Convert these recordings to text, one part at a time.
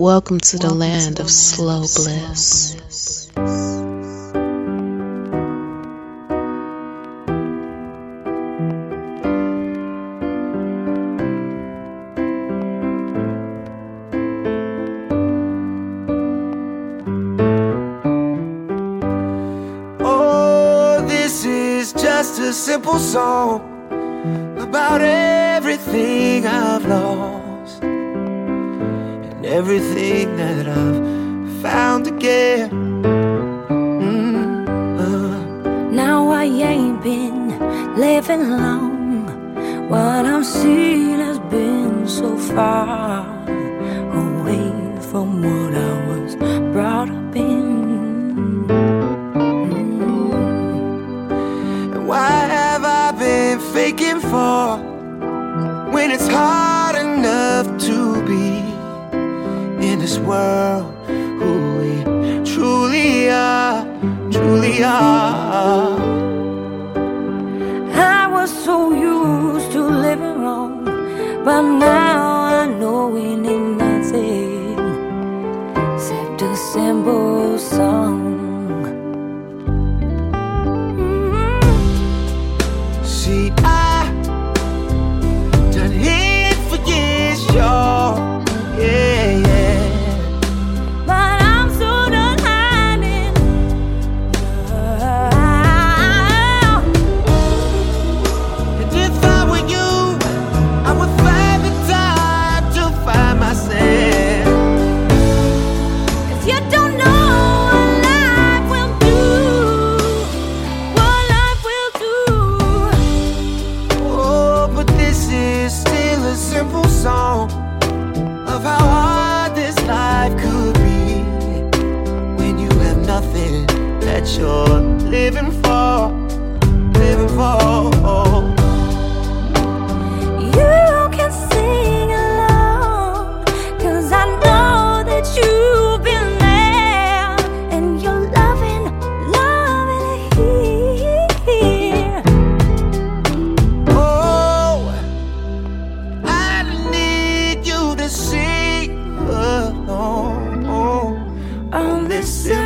Welcome to the land of slow bliss. Oh, this is just a simple song everything that I've found again. Mm-hmm. Now I ain't been living long. What I've seen has been so far away from what. blessed.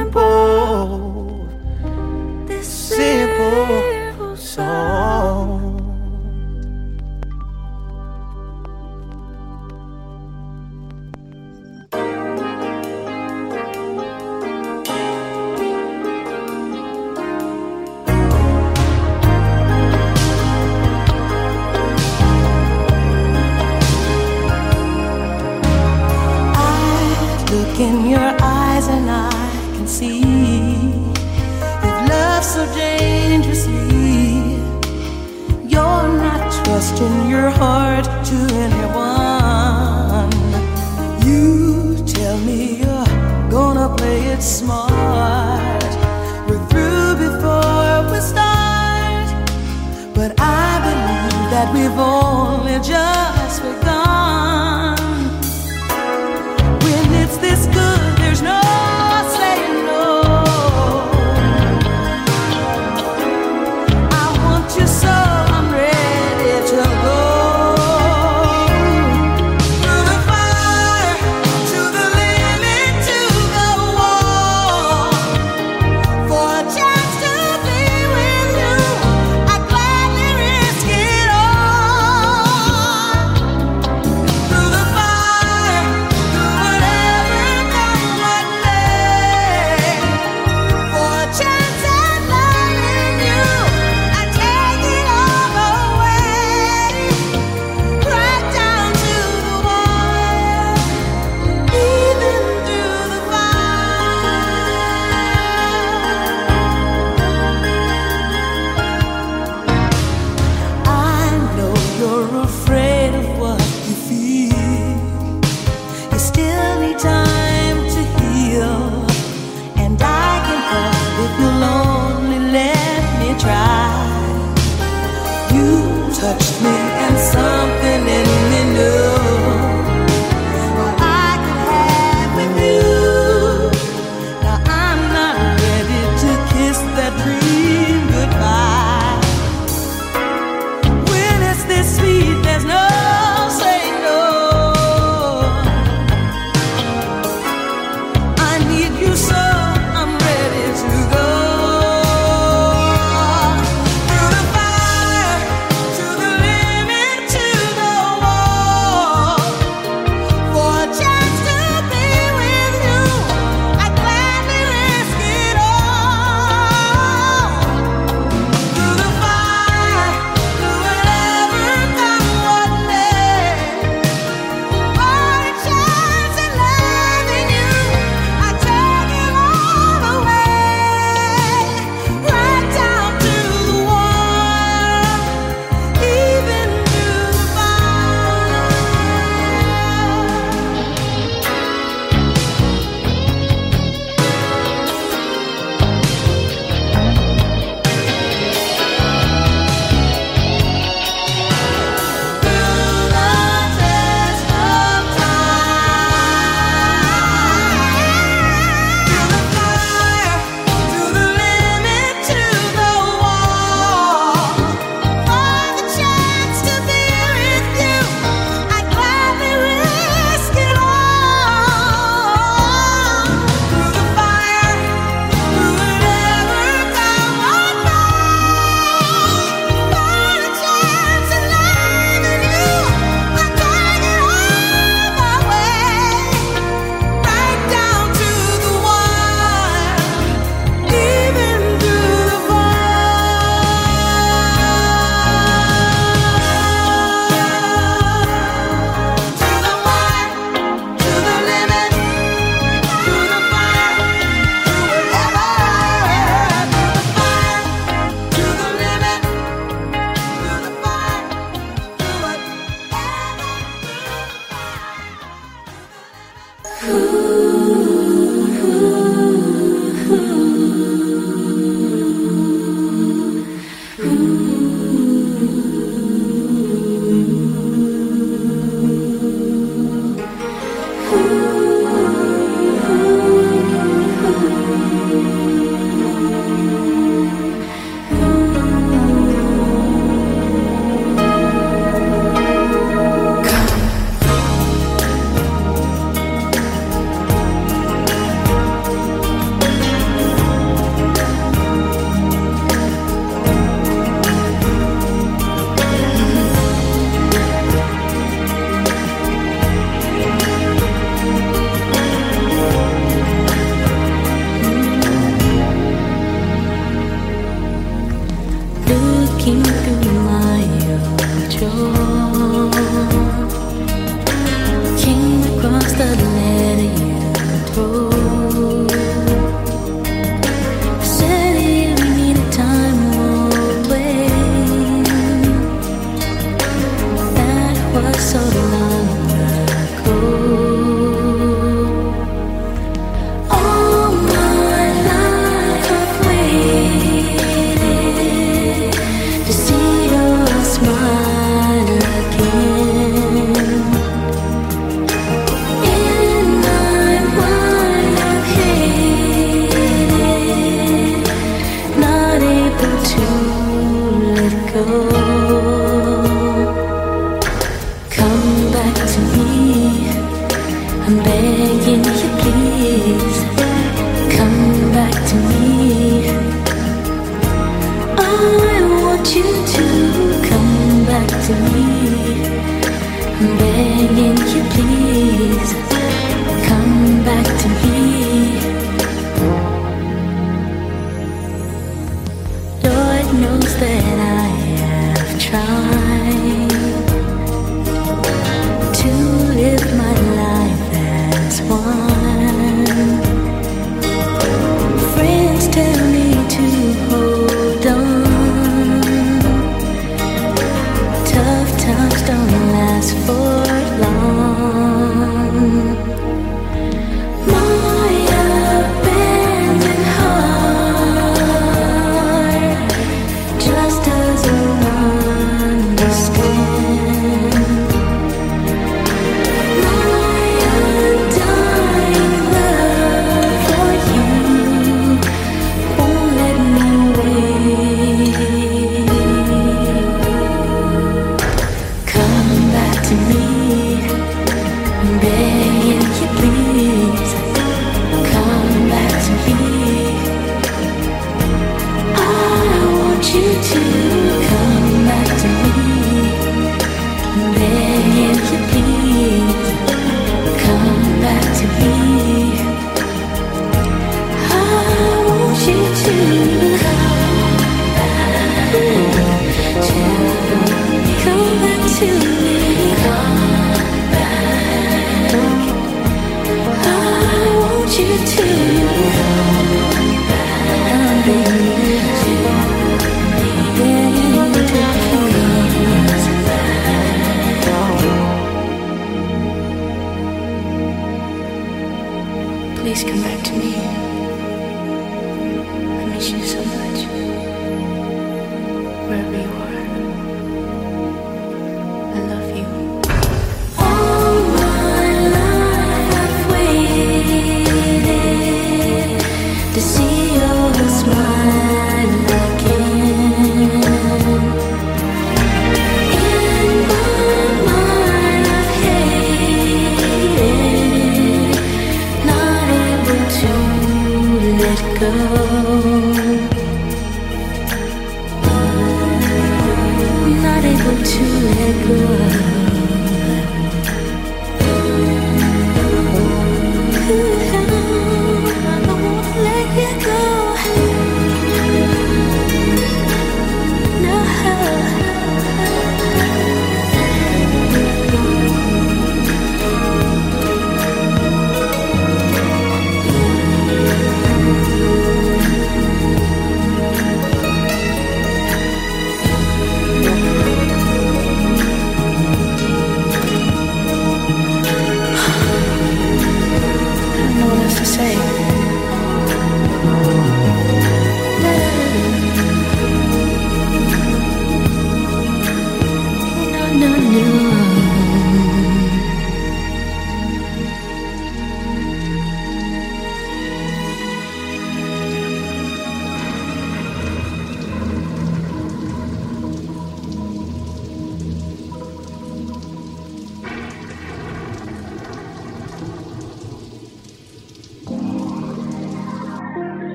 一起。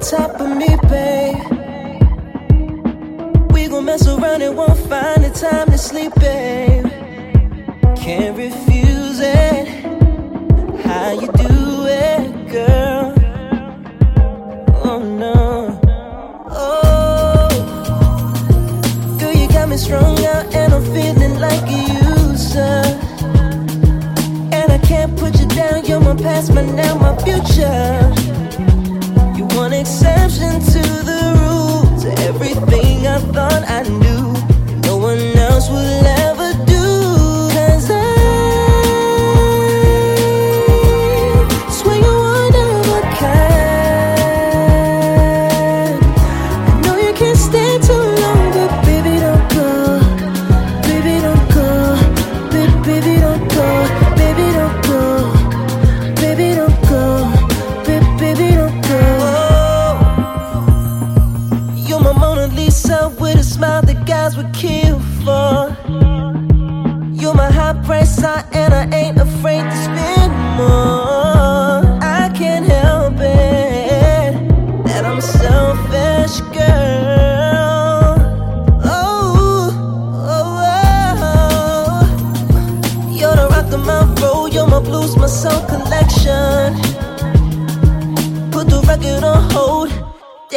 top of me, babe. We gon' mess around and won't find the time to sleep, babe. Can't refuse it. How you do it, girl? Oh no. Oh, girl, you got me strung out and I'm feeling like a user. And I can't put you down. You're my past, my now, my future exception to the rules. everything I thought I knew. No one else would ever.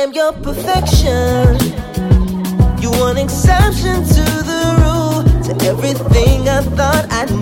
You're perfection. You're an exception to the rule, to everything I thought I knew.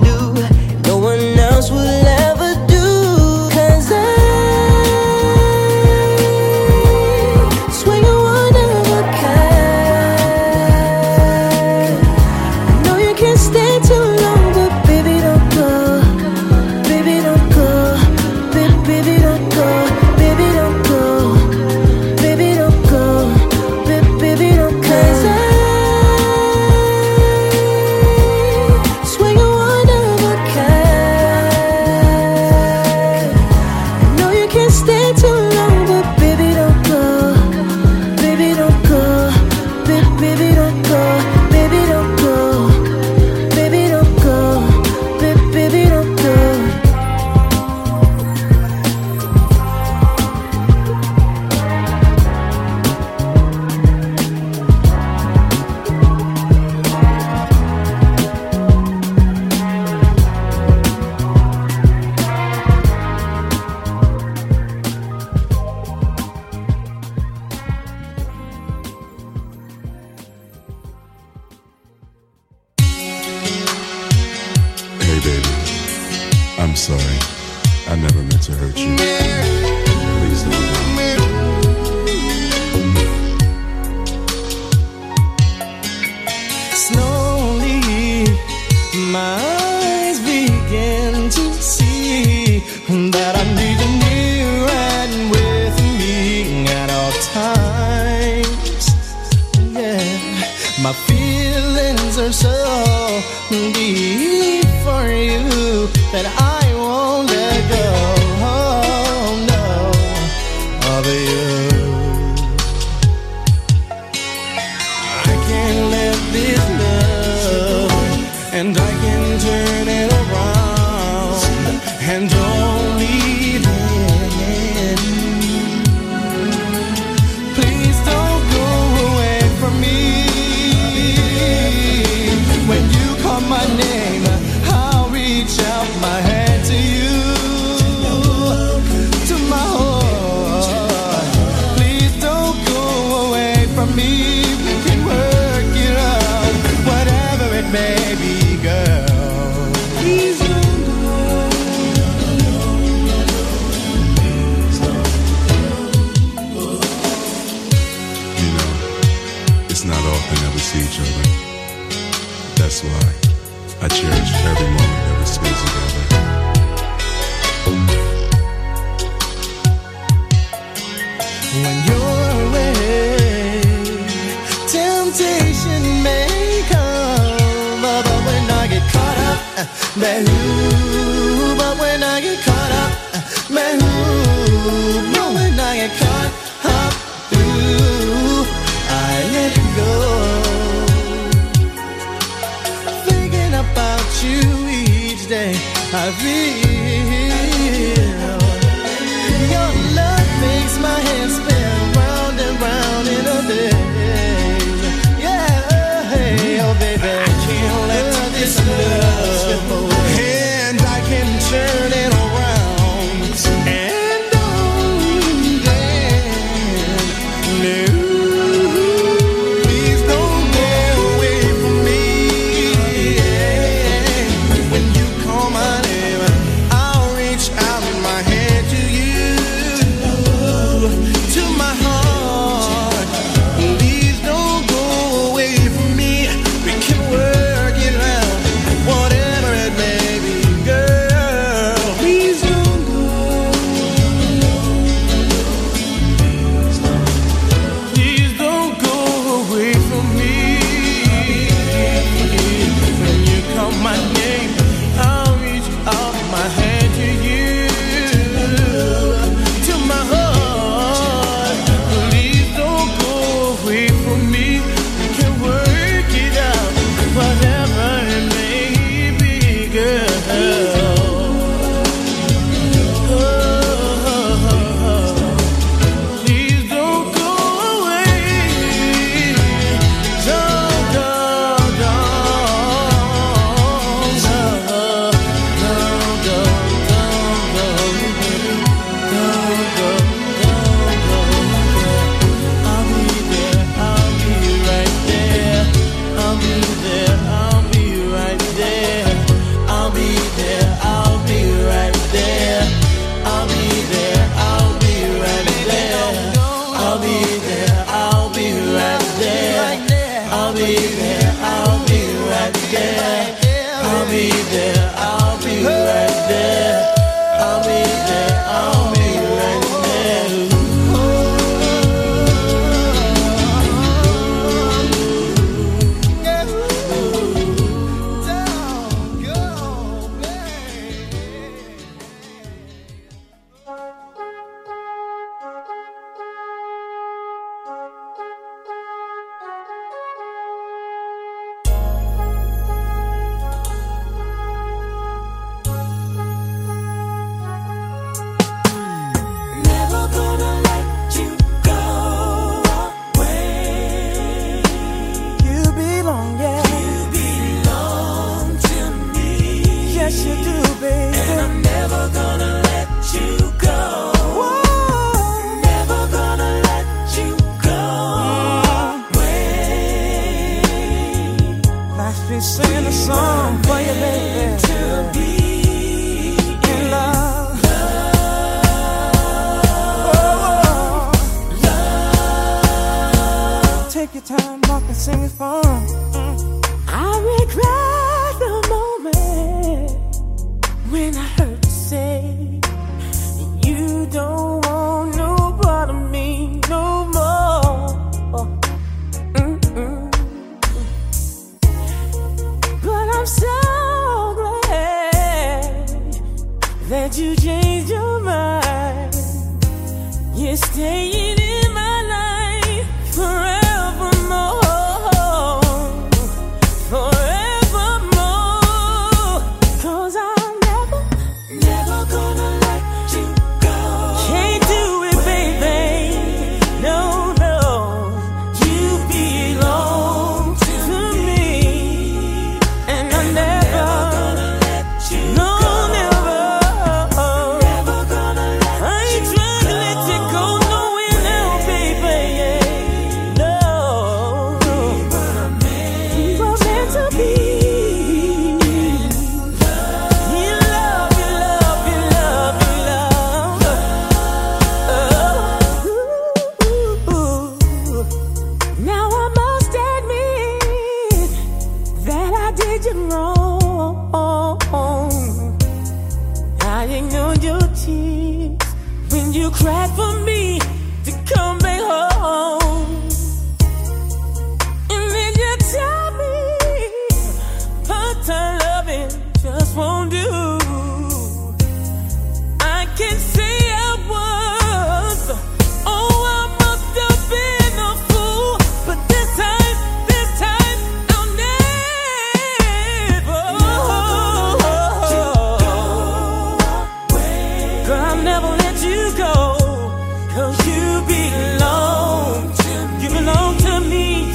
You belong. You belong to me,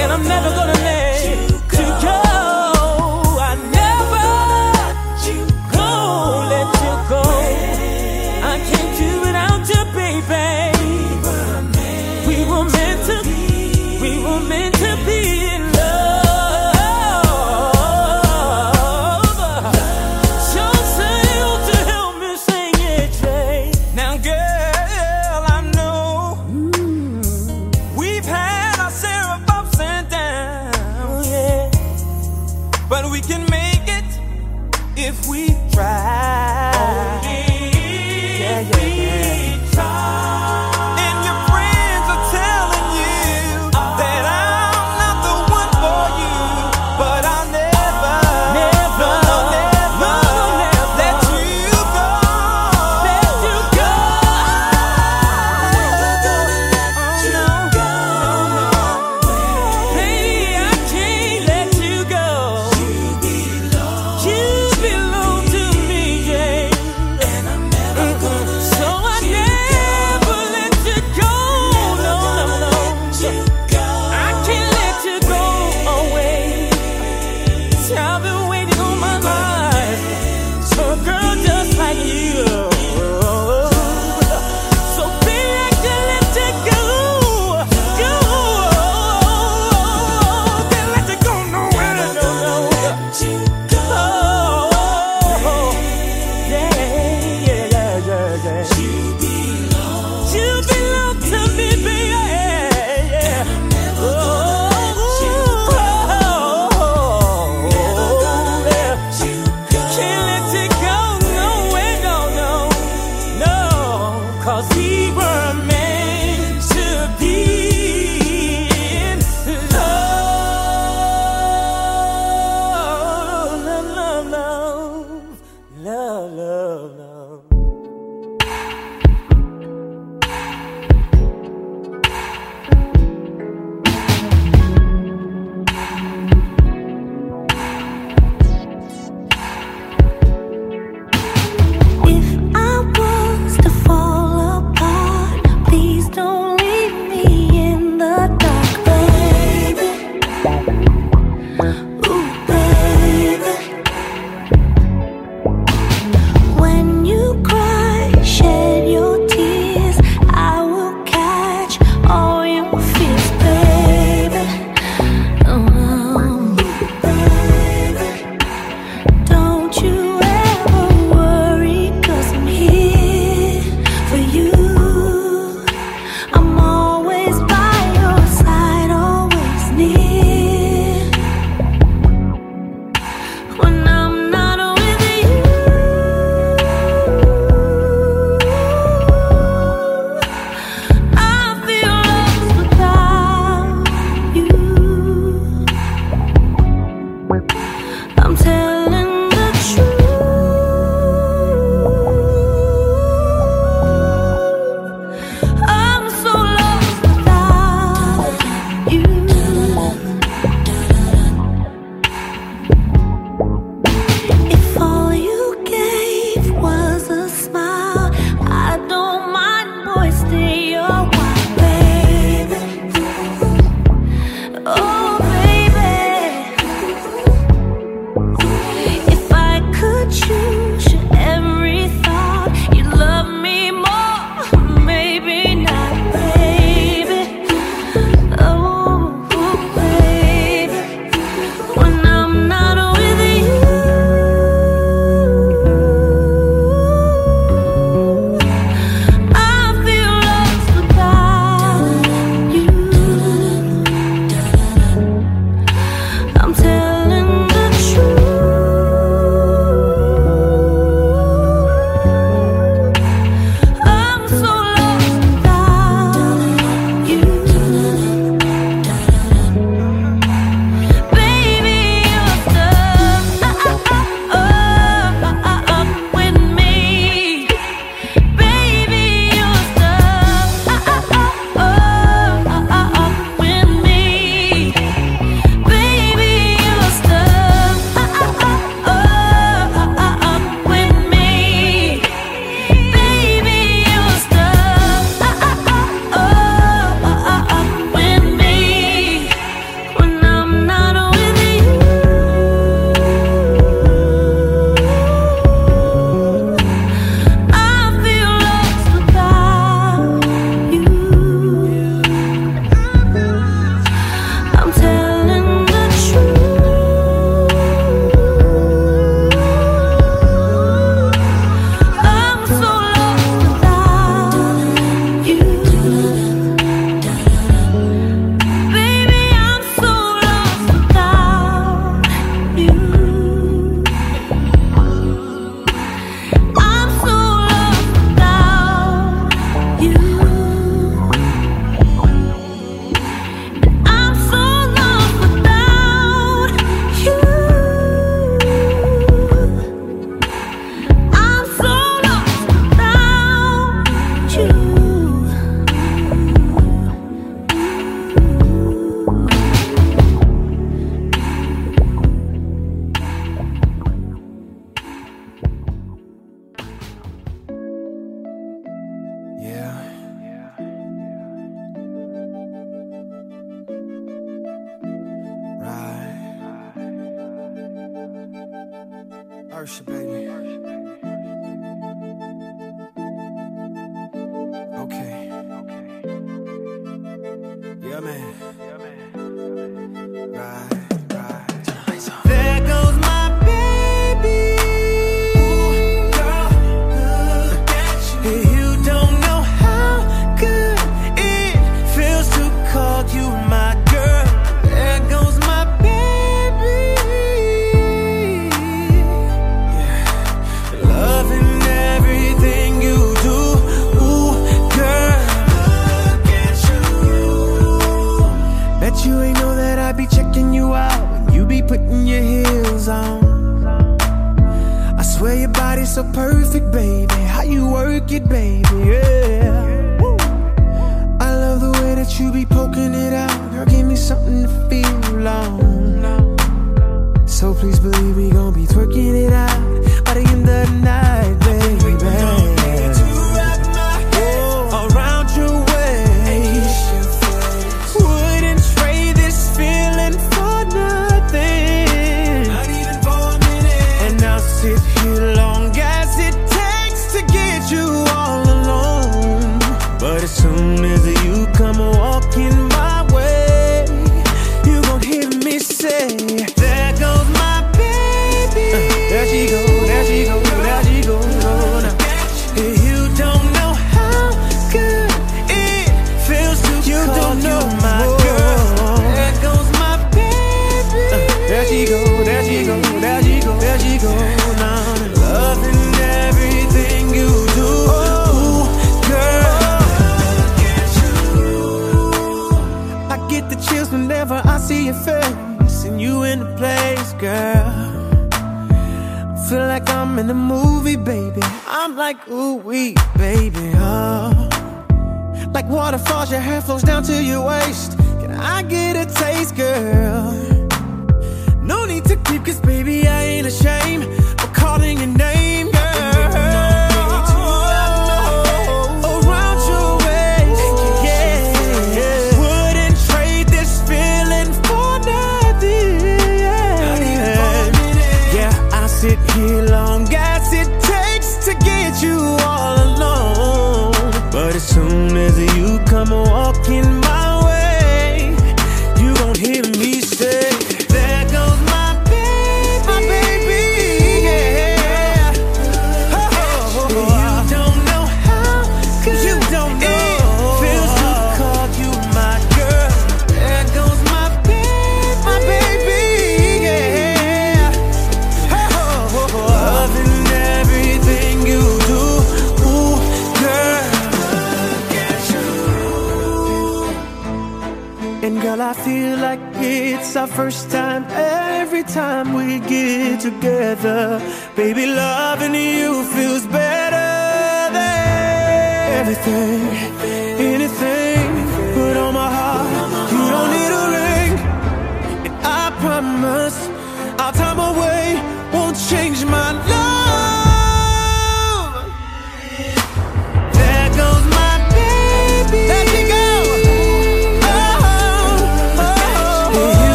and I'm never gonna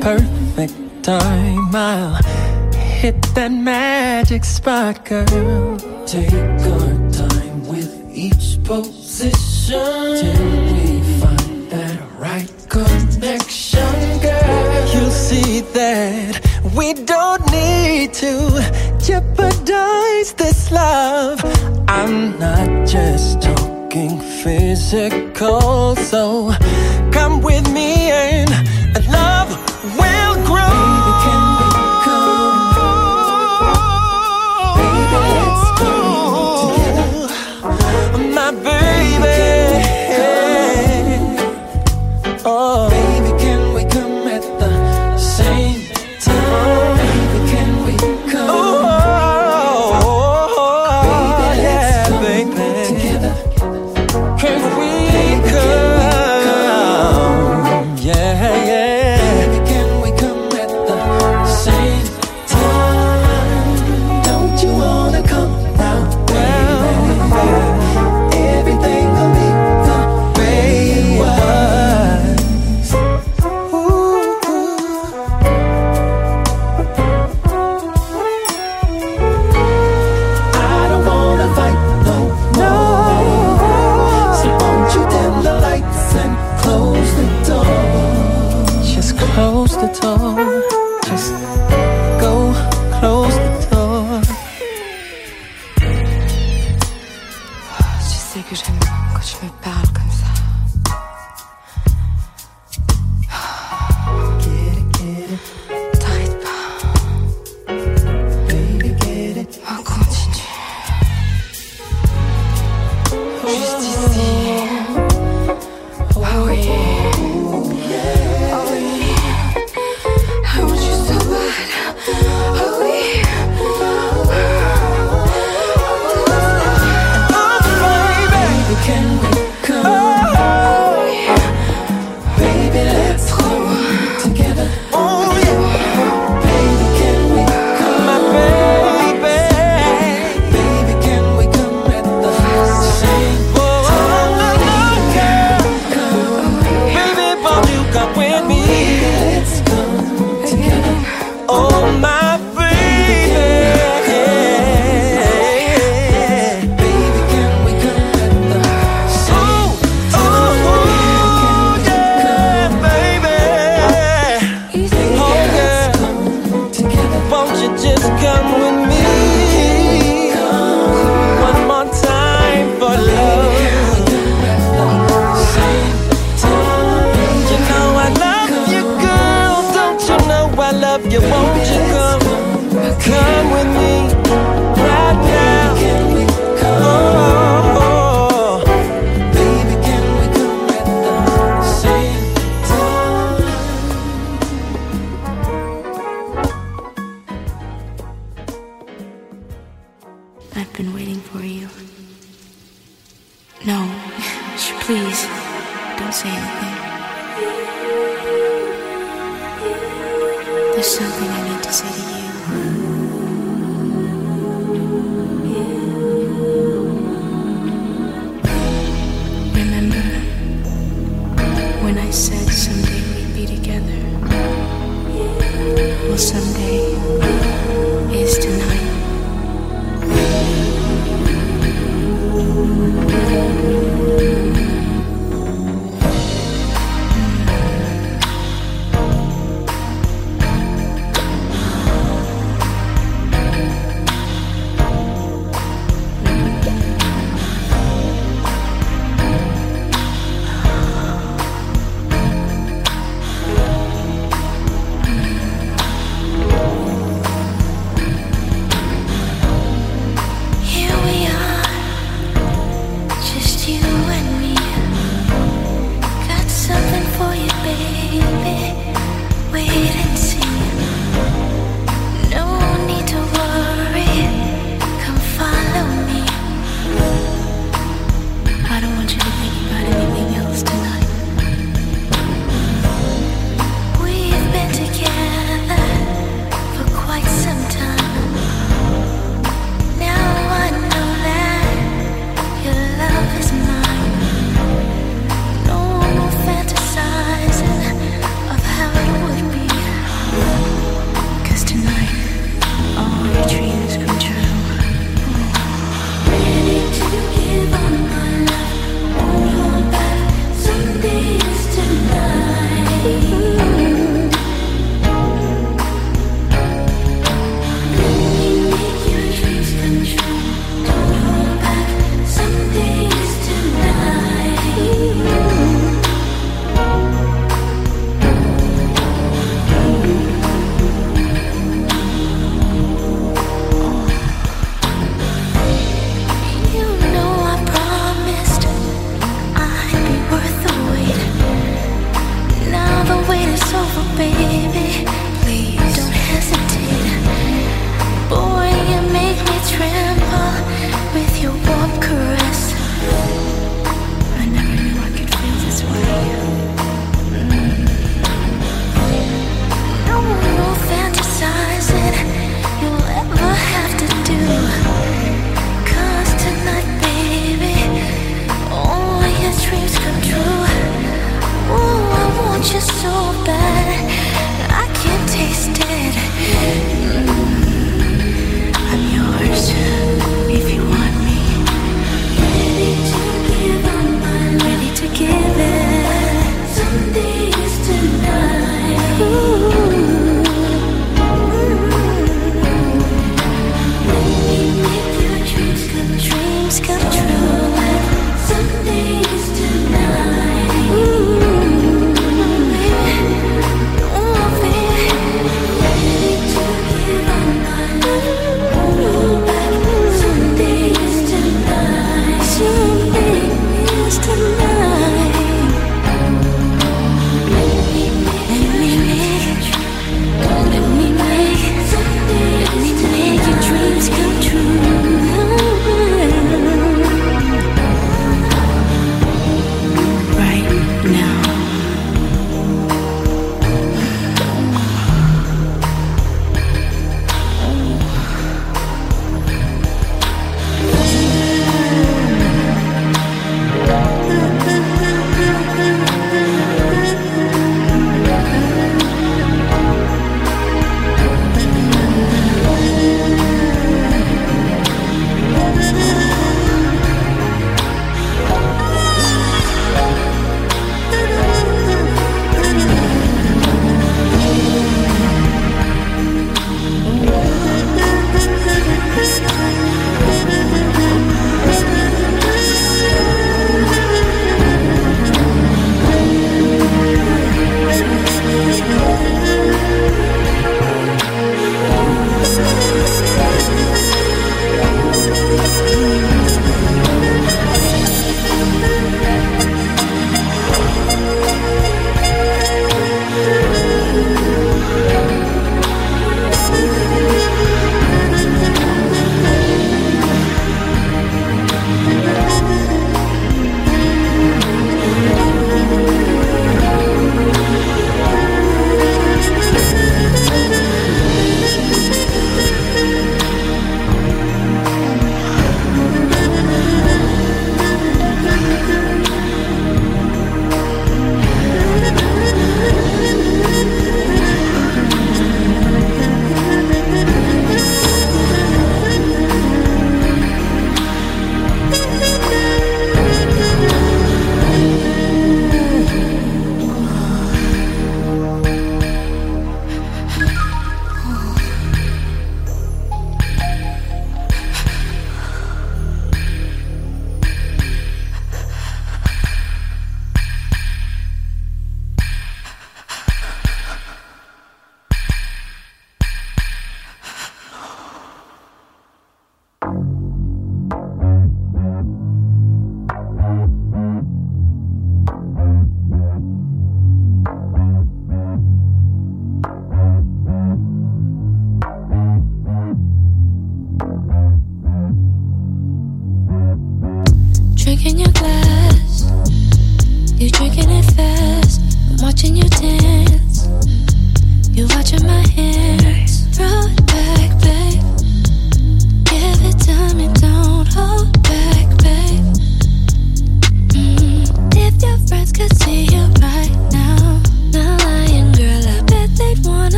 perfect time. I'll hit that magic spot, girl. Take our time with each position till we find that right connection, girl. You'll see that we don't need to jeopardize this love. I'm not just talking physical, so come with me and love.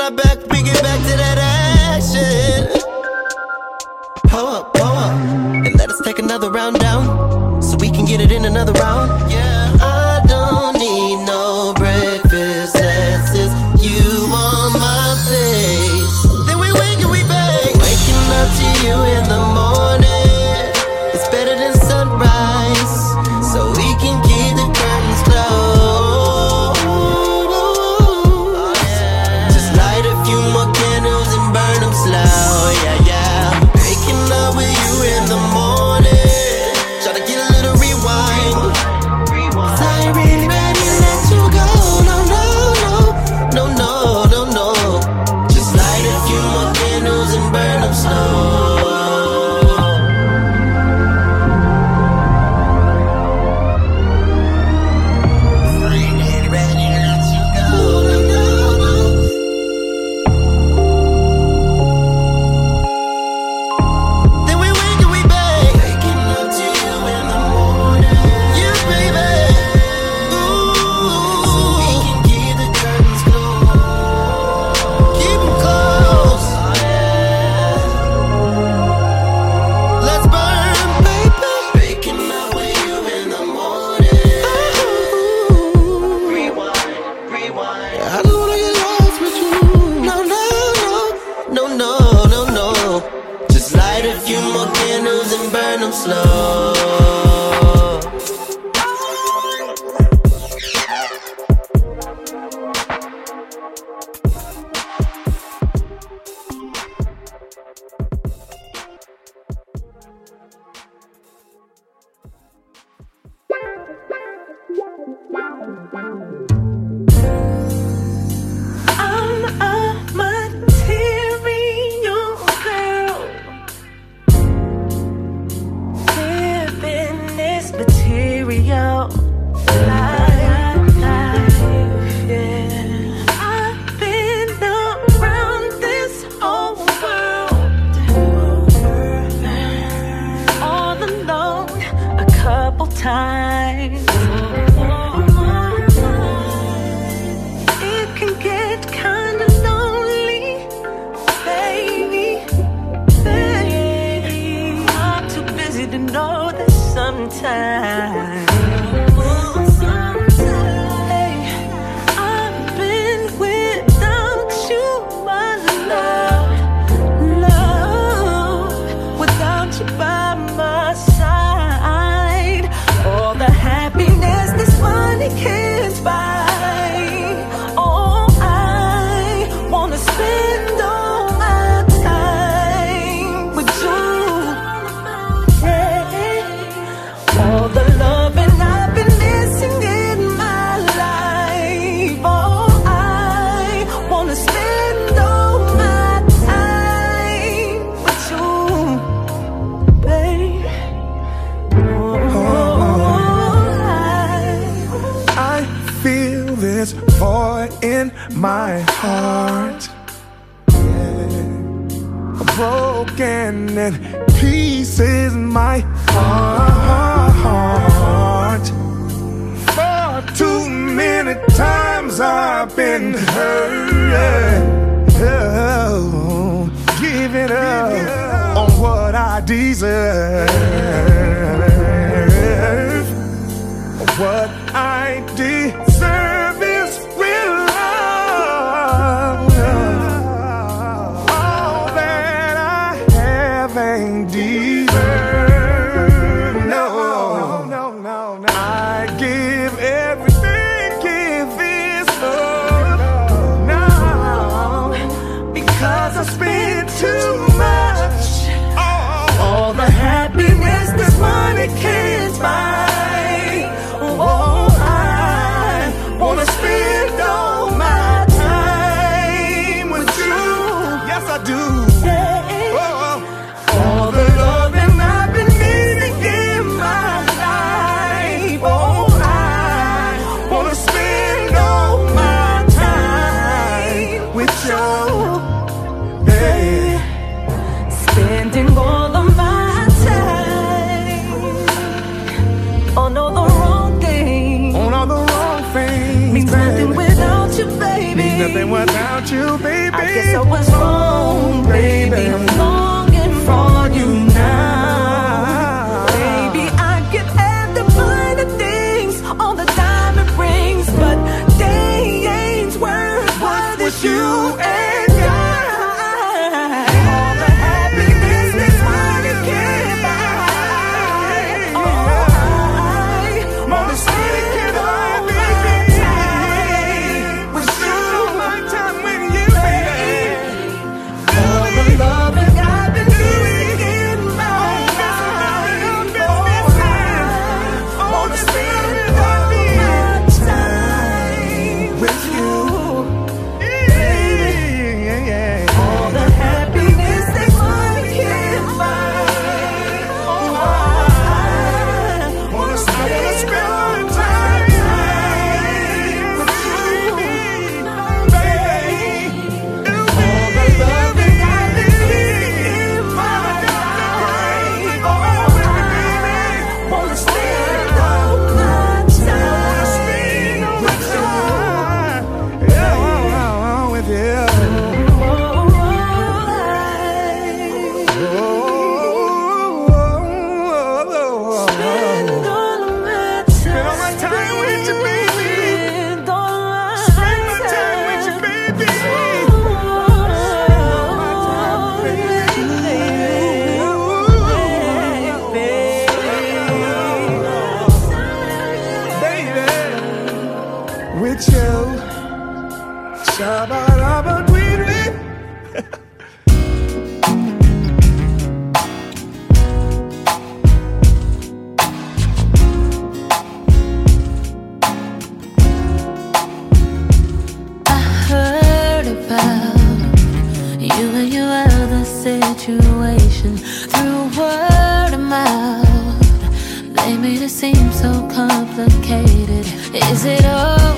On back, back I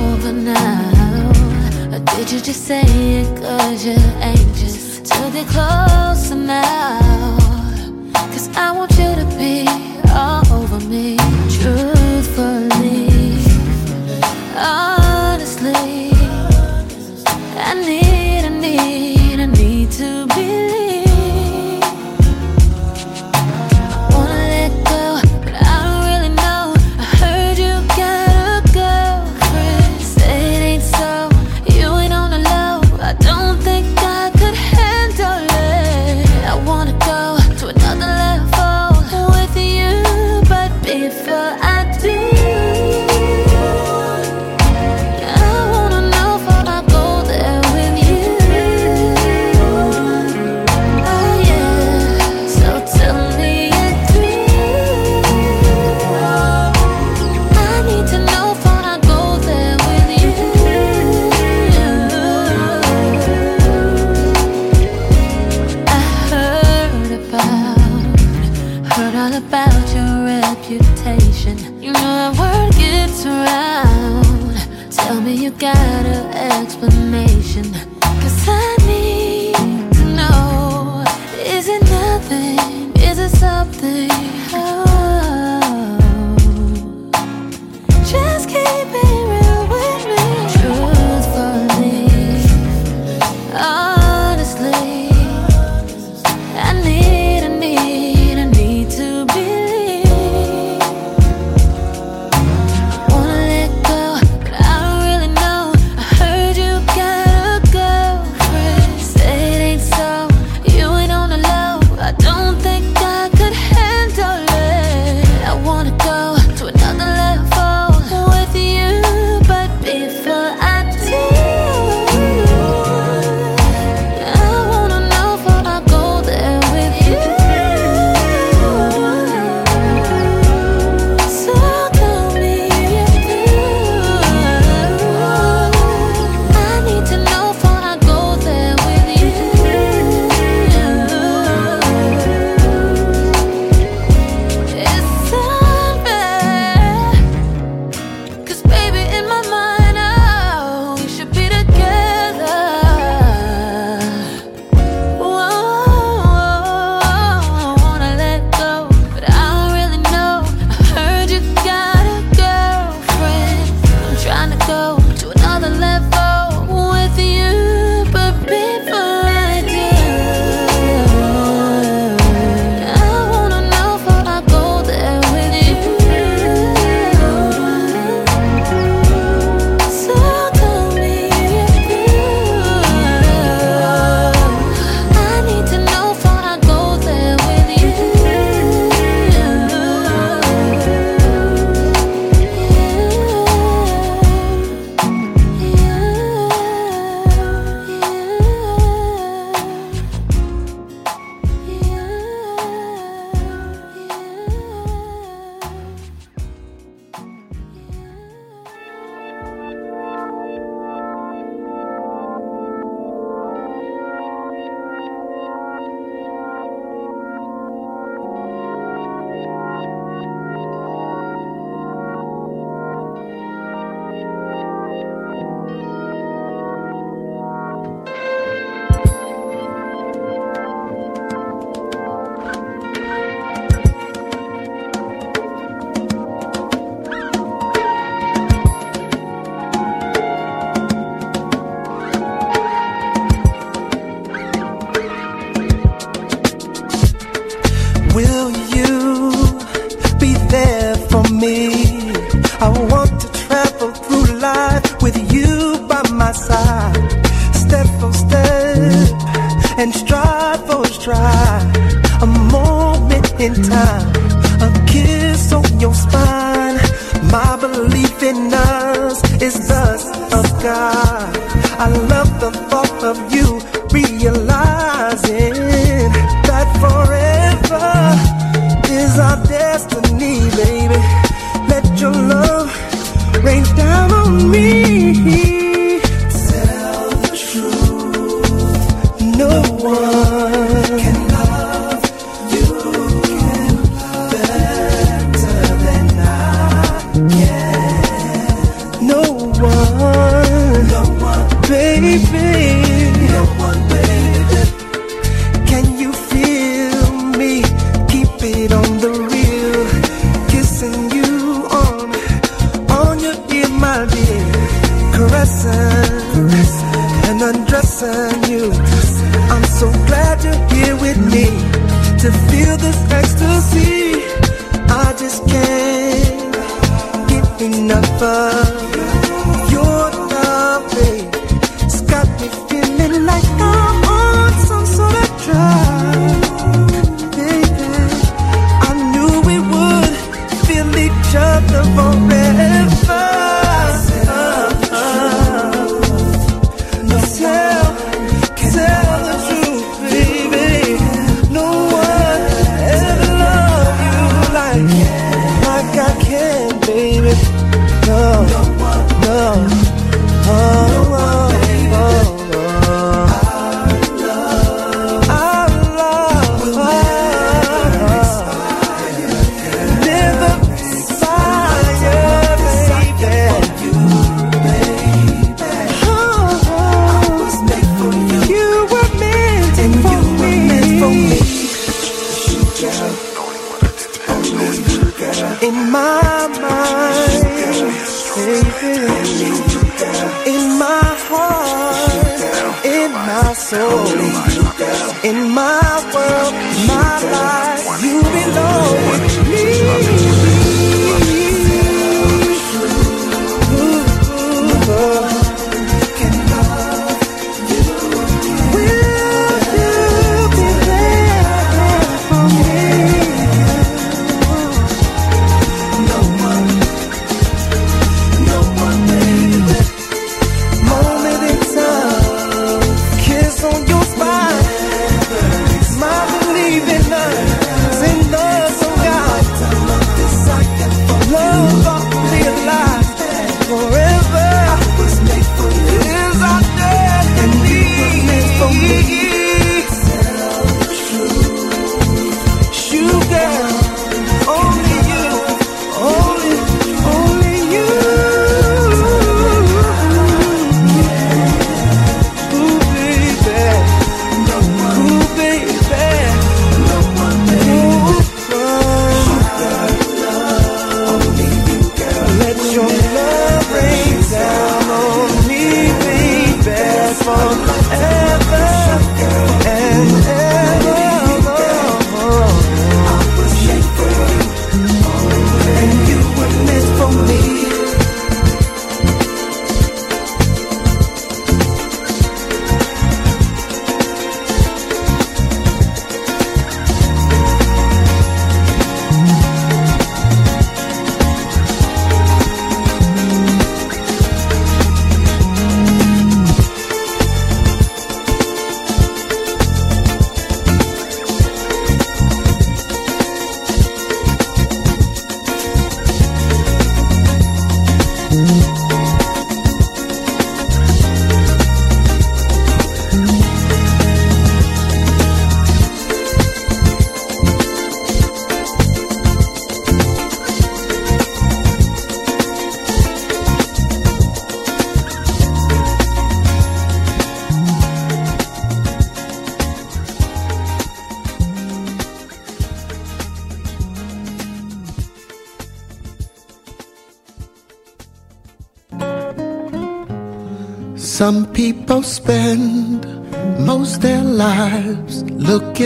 over now? Or did you just say it cause you're anxious to get closer now? Cause I want you to be all over me.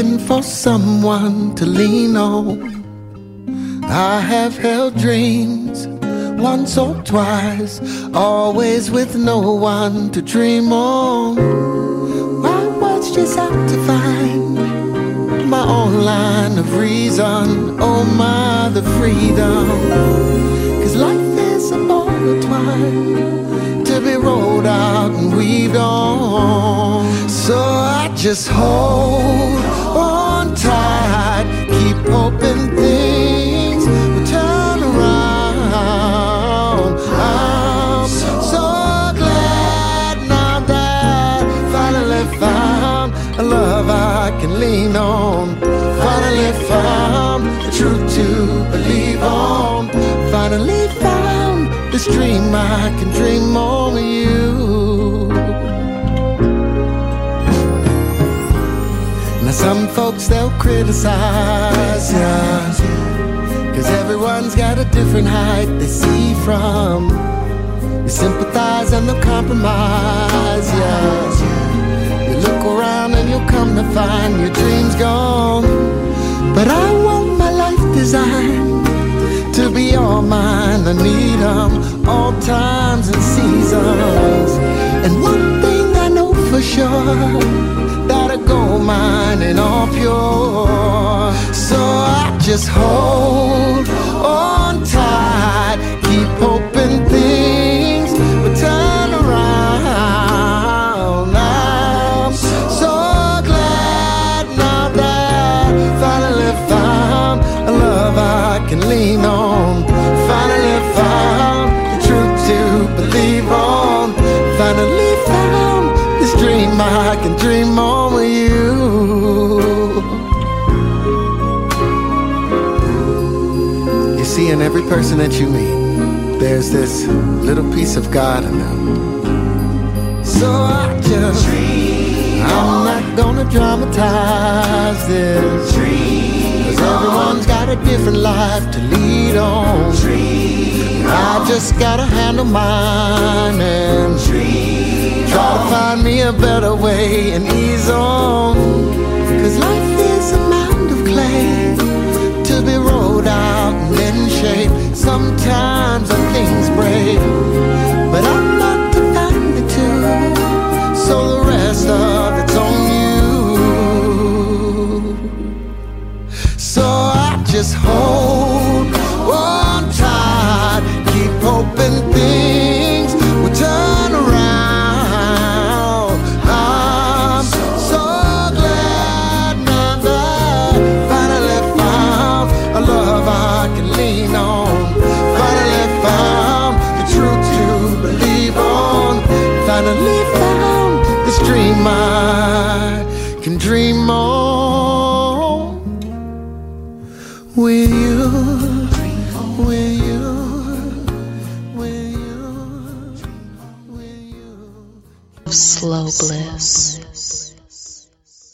Looking for someone to lean on. I have held dreams once or twice, always with no one to dream on. I was just out to find my own line of reason. Oh my, the freedom. Cause life is a ball of twine to be rolled out and weaved on. So I just hold tight, keep hoping things will turn around. I'm so glad now that finally found a love I can lean on. Finally found the truth to believe on. Finally found this dream I can dream on you. Some folks they'll criticize ya. Cause everyone's got a different height they see from. You sympathize and they'll compromise yeah. You look around and you'll come to find your dreams gone. But I want my life designed to be all mine. I need 'em all times and seasons. And one thing I know for sure gold mine and all pure. So I just hold on tight Keep hoping things will turn around I'm so glad now that I finally found a love I can lean on. Finally found the truth to believe on. Finally found this dream I can dream on in every person that you meet There's this little piece of God in them. So I just dream. I'm not gonna dramatize this. Cause everyone's got a different life to lead on. I just gotta handle mine and Try to find me a better way and ease on. Cause life is a mound of clay rolled out and then shaped Sometimes things break But I'm this